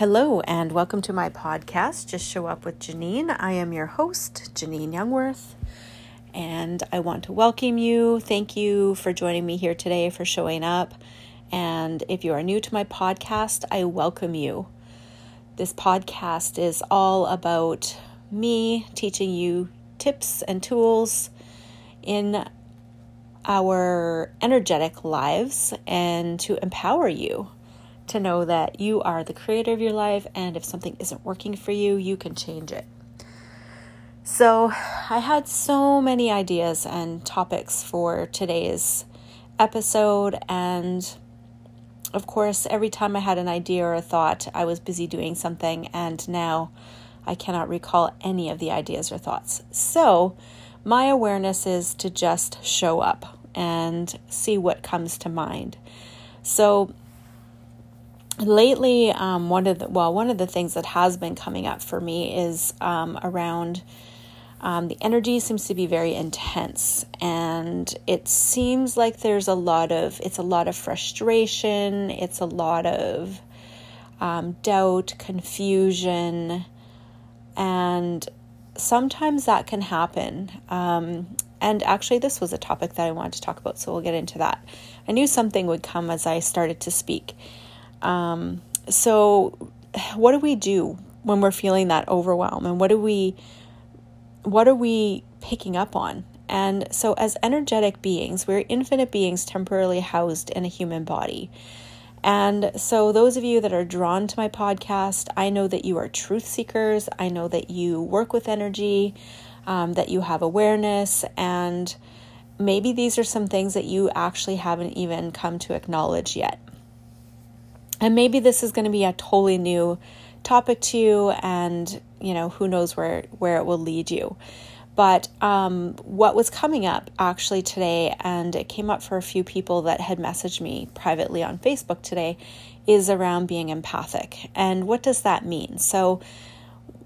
Hello, and welcome to my podcast, Just Show Up with Janine. I am your host, Janine Youngworth, and I want to welcome you. Thank you for joining me here today, for showing up. And if you are new to my podcast, I welcome you. This podcast is all about me teaching you tips and tools in our energetic lives and to empower you to know that you are the creator of your life, and if something isn't working for you, you can change it. So, I had so many ideas and topics for today's episode, and of course, every time I had an idea or a thought, I was busy doing something, and now I cannot recall any of the ideas or thoughts. So, my awareness is to just show up and see what comes to mind. So, lately um, one of the well one of the things that has been coming up for me is um, around um, the energy seems to be very intense and it seems like there's a lot of it's a lot of frustration it's a lot of um, doubt confusion and sometimes that can happen. Um, and actually this was a topic that i wanted to talk about so we'll get into that. I knew something would come as i started to speak um, so, what do we do when we're feeling that overwhelm, and what do we, what are we picking up on? And so, as energetic beings, we're infinite beings temporarily housed in a human body. And so, those of you that are drawn to my podcast, I know that you are truth seekers. I know that you work with energy, um, that you have awareness, and maybe these are some things that you actually haven't even come to acknowledge yet. And maybe this is going to be a totally new topic to you, and you know, who knows where, where it will lead you. But um, what was coming up actually today, and it came up for a few people that had messaged me privately on Facebook today, is around being empathic. And what does that mean? So,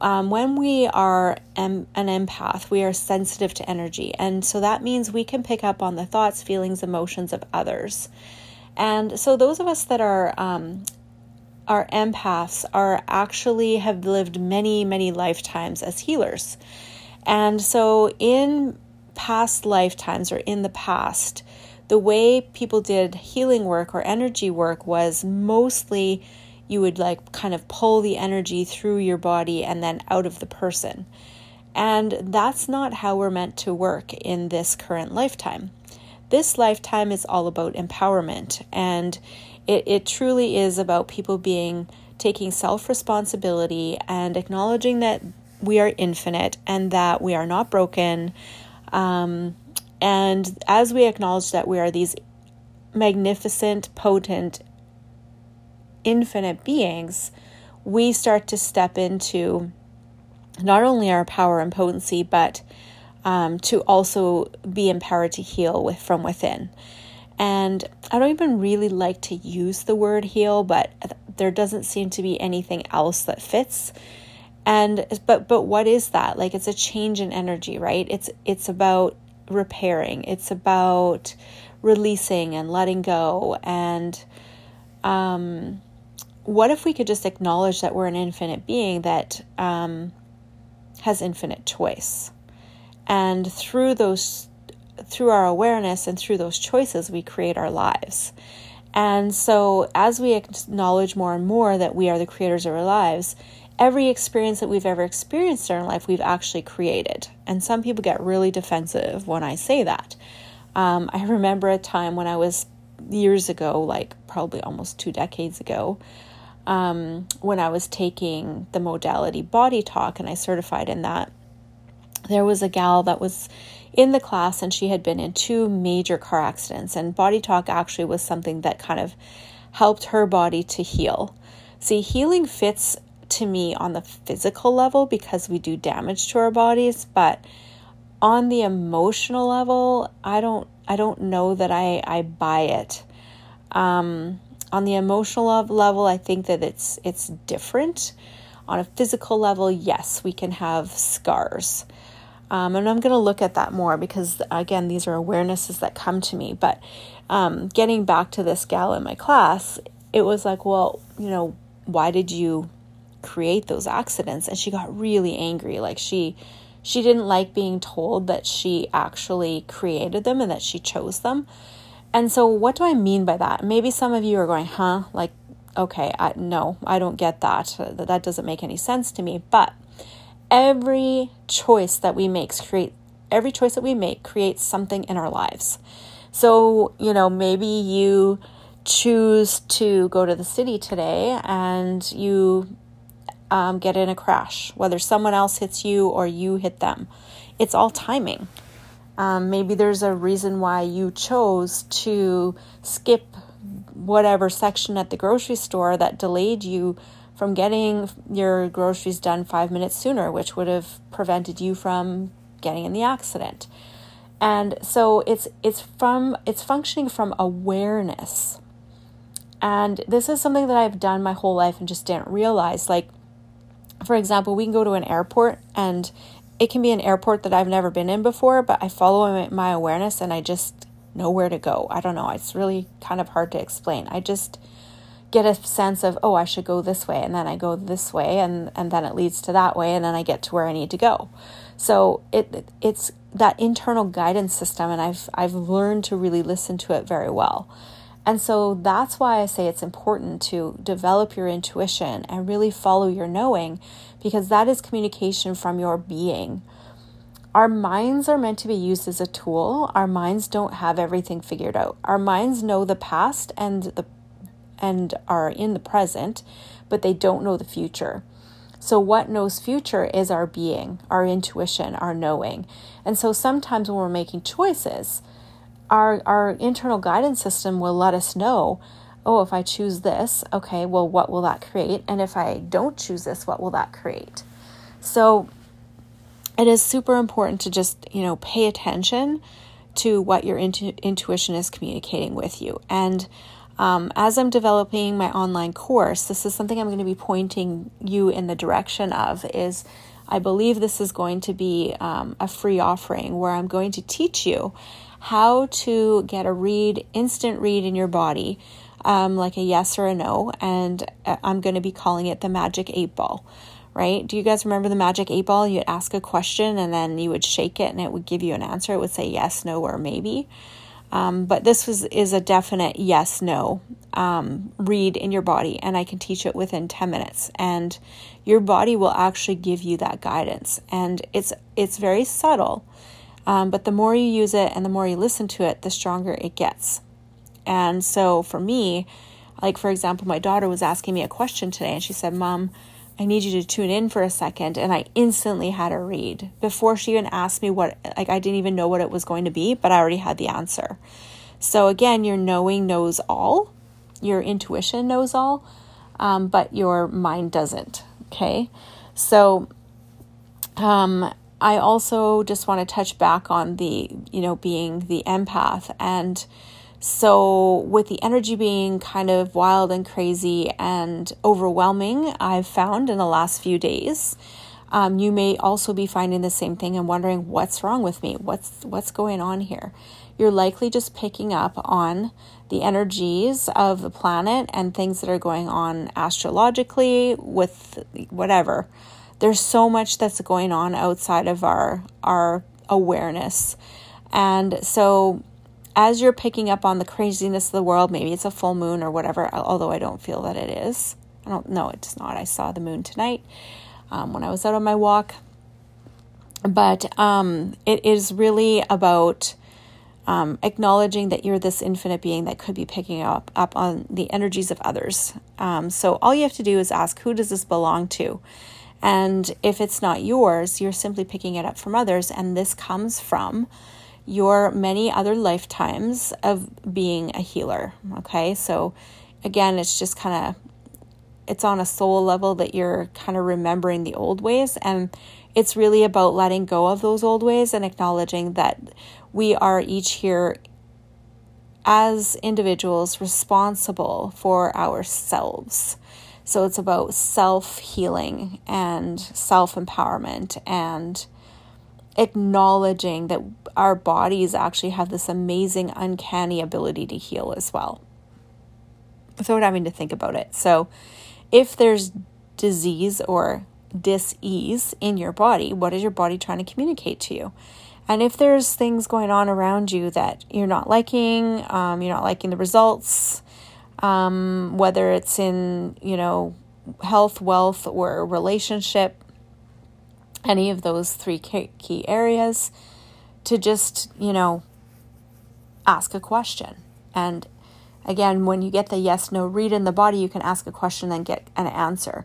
um, when we are an empath, we are sensitive to energy. And so that means we can pick up on the thoughts, feelings, emotions of others. And so those of us that are um, are empaths are actually have lived many many lifetimes as healers. And so in past lifetimes or in the past, the way people did healing work or energy work was mostly you would like kind of pull the energy through your body and then out of the person. And that's not how we're meant to work in this current lifetime this lifetime is all about empowerment and it, it truly is about people being taking self responsibility and acknowledging that we are infinite and that we are not broken. Um, and as we acknowledge that we are these magnificent, potent, infinite beings, we start to step into not only our power and potency, but um, to also be empowered to heal with from within. And I don't even really like to use the word heal, but there doesn't seem to be anything else that fits. And but but what is that? Like it's a change in energy, right? It's it's about repairing. It's about releasing and letting go and um what if we could just acknowledge that we're an infinite being that um, has infinite choice? And through those through our awareness and through those choices we create our lives. And so as we acknowledge more and more that we are the creators of our lives, every experience that we've ever experienced in our life we've actually created. And some people get really defensive when I say that. Um, I remember a time when I was years ago, like probably almost two decades ago, um, when I was taking the modality body talk and I certified in that there was a gal that was in the class and she had been in two major car accidents and body talk actually was something that kind of helped her body to heal. See healing fits to me on the physical level because we do damage to our bodies but on the emotional level i don't i don't know that i i buy it. Um, on the emotional level i think that it's it's different. On a physical level yes we can have scars um, and I'm going to look at that more because, again, these are awarenesses that come to me. But um, getting back to this gal in my class, it was like, well, you know, why did you create those accidents? And she got really angry. Like she she didn't like being told that she actually created them and that she chose them. And so what do i mean by that? Maybe some of you are going huh? Like okay i no i don't get that. That doesn't make any sense to me. But every choice that we make create every choice that we make creates something in our lives so you know maybe you choose to go to the city today and you um, get in a crash, whether someone else hits you or you hit them. It's all timing. Um, maybe there's a reason why you chose to skip whatever section at the grocery store that delayed you from getting your groceries done five minutes sooner, which would have prevented you from getting in the accident. And so it's it's from it's functioning from awareness. And this is something that I've done my whole life and just didn't realize. Like for example, we can go to an airport and it can be an airport that I've never been in before, but I follow my awareness and I just know where to go. I don't know. It's really kind of hard to explain. I just get a sense of, oh, I should go this way, and then I go this way, and, and then it leads to that way, and then I get to where I need to go. So it it's that internal guidance system, and I've I've learned to really listen to it very well. And so that's why I say it's important to develop your intuition and really follow your knowing because that is communication from your being. Our minds are meant to be used as a tool. Our minds don't have everything figured out. Our minds know the past and the and are in the present, but they don't know the future. So what knows future is our being, our intuition, our knowing. And so sometimes when we're making choices, our our internal guidance system will let us know oh if i choose this okay well what will that create and if i don't choose this what will that create so it is super important to just you know pay attention to what your intu- intuition is communicating with you and um, as i'm developing my online course this is something i'm going to be pointing you in the direction of is i believe this is going to be um, a free offering where i'm going to teach you how to get a read, instant read in your body, um, like a yes or a no. And uh, I'm going to be calling it the magic eight ball, right? Do you guys remember the magic eight ball? You'd ask a question and then you would shake it and it would give you an answer. It would say yes, no, or maybe. Um, but this was is a definite yes no um, read in your body, and I can teach it within ten minutes, and your body will actually give you that guidance, and it's it's very subtle, um, but the more you use it and the more you listen to it, the stronger it gets. And so for me, like for example, my daughter was asking me a question today and she said, Mom, I need you to tune in for a second. And I instantly had her read before she even asked me what, like, I didn't even know what it was going to be, but I already had the answer. So again, your knowing knows all, your intuition knows all, um, but your mind doesn't. Okay. So, um, I also just want to touch back on the, you know, being the empath. And so, with the energy being kind of wild and crazy and overwhelming, I've found in the last few days, um, you may also be finding the same thing and wondering what's wrong with me, what's what's going on here. You're likely just picking up on the energies of the planet and things that are going on astrologically with whatever there's so much that's going on outside of our our awareness. And so as you're picking up on the craziness of the world, maybe it's a full moon or whatever, although I don't feel that it is. I don't know, it's not. I saw the moon tonight um, when I was out on my walk. But um, it is really about um, acknowledging that you're this infinite being that could be picking up, up on the energies of others. Um, so all you have to do is ask, who does this belong to? And if it's not yours, you're simply picking it up from others. And this comes from your many other lifetimes of being a healer. Okay. So again, it's just kind of it's on a soul level that you're kind of remembering the old ways and it's really about letting go of those old ways and acknowledging that we are each here as individuals responsible for ourselves so it's about self healing and self empowerment and acknowledging that our bodies actually have this amazing, uncanny ability to heal as well without having to think about it. So if there's disease or dis-ease in your body what is your body trying to communicate to you and if there's things going on around you that you're not liking um, you're not liking the results um, whether it's in you know health wealth or relationship any of those three key areas to just you know ask a question and again when you get the yes no read in the body you can ask a question and get an answer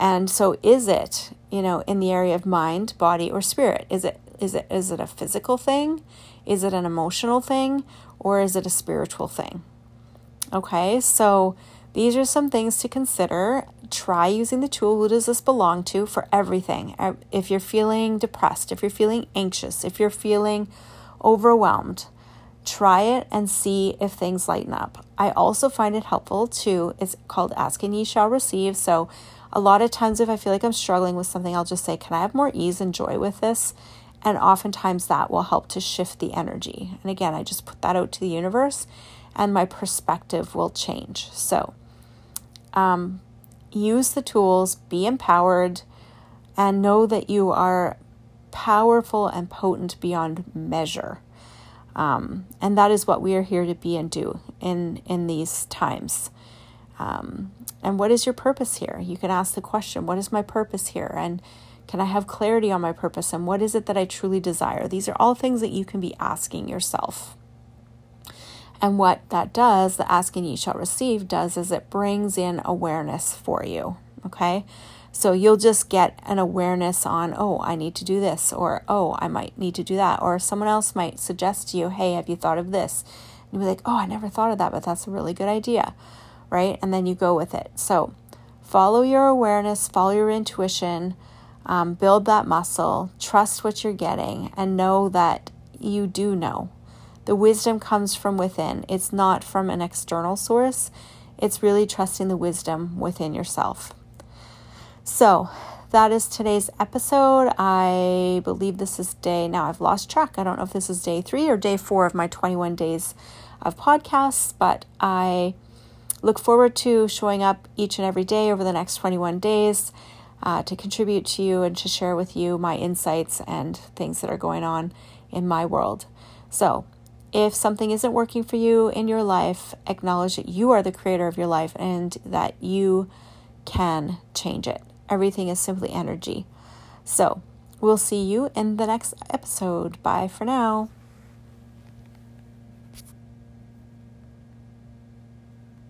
and so is it, you know, in the area of mind, body or spirit? Is it is it is it a physical thing? Is it an emotional thing or is it a spiritual thing? Okay? So these are some things to consider. Try using the tool who does this belong to for everything. Uh, if you're feeling depressed, if you're feeling anxious, if you're feeling overwhelmed, try it and see if things lighten up. I also find it helpful to, it's called Ask and Ye Shall Receive. So a lot of times, if I feel like I'm struggling with something, I'll just say, Can I have more ease and joy with this? And oftentimes that will help to shift the energy. And again, I just put that out to the universe and my perspective will change. So, um, use the tools, be empowered, and know that you are powerful and potent beyond measure. Um, and that is what we are here to be and do in in these times. Um, and what is your purpose here? You can ask the question, What is my purpose here? And can I have clarity on my purpose? And what is it that I truly desire? These are all things that you can be asking yourself. And what that does, the asking ye shall receive, does is it brings in awareness for you. Okay. So you'll just get an awareness on, oh, I need to do this, or oh, I might need to do that, or someone else might suggest to you, hey, have you thought of this? And you'll be like, oh, I never thought of that, but that's a really good idea right? And then you go with it. So follow your awareness, follow your intuition, um, build that muscle, trust what you're getting, and know that you do know. The wisdom comes from within, it's not from an external source. It's really trusting the wisdom within yourself. So, that is today's episode. I believe this is day, now I've lost track. I don't know if this is day three or day four of my 21 days of podcasts, but I look forward to showing up each and every day over the next 21 days uh, to contribute to you and to share with you my insights and things that are going on in my world. So, if something isn't working for you in your life, acknowledge that you are the creator of your life and that you can change it. Everything is simply energy. So, we'll see you in the next episode. Bye for now.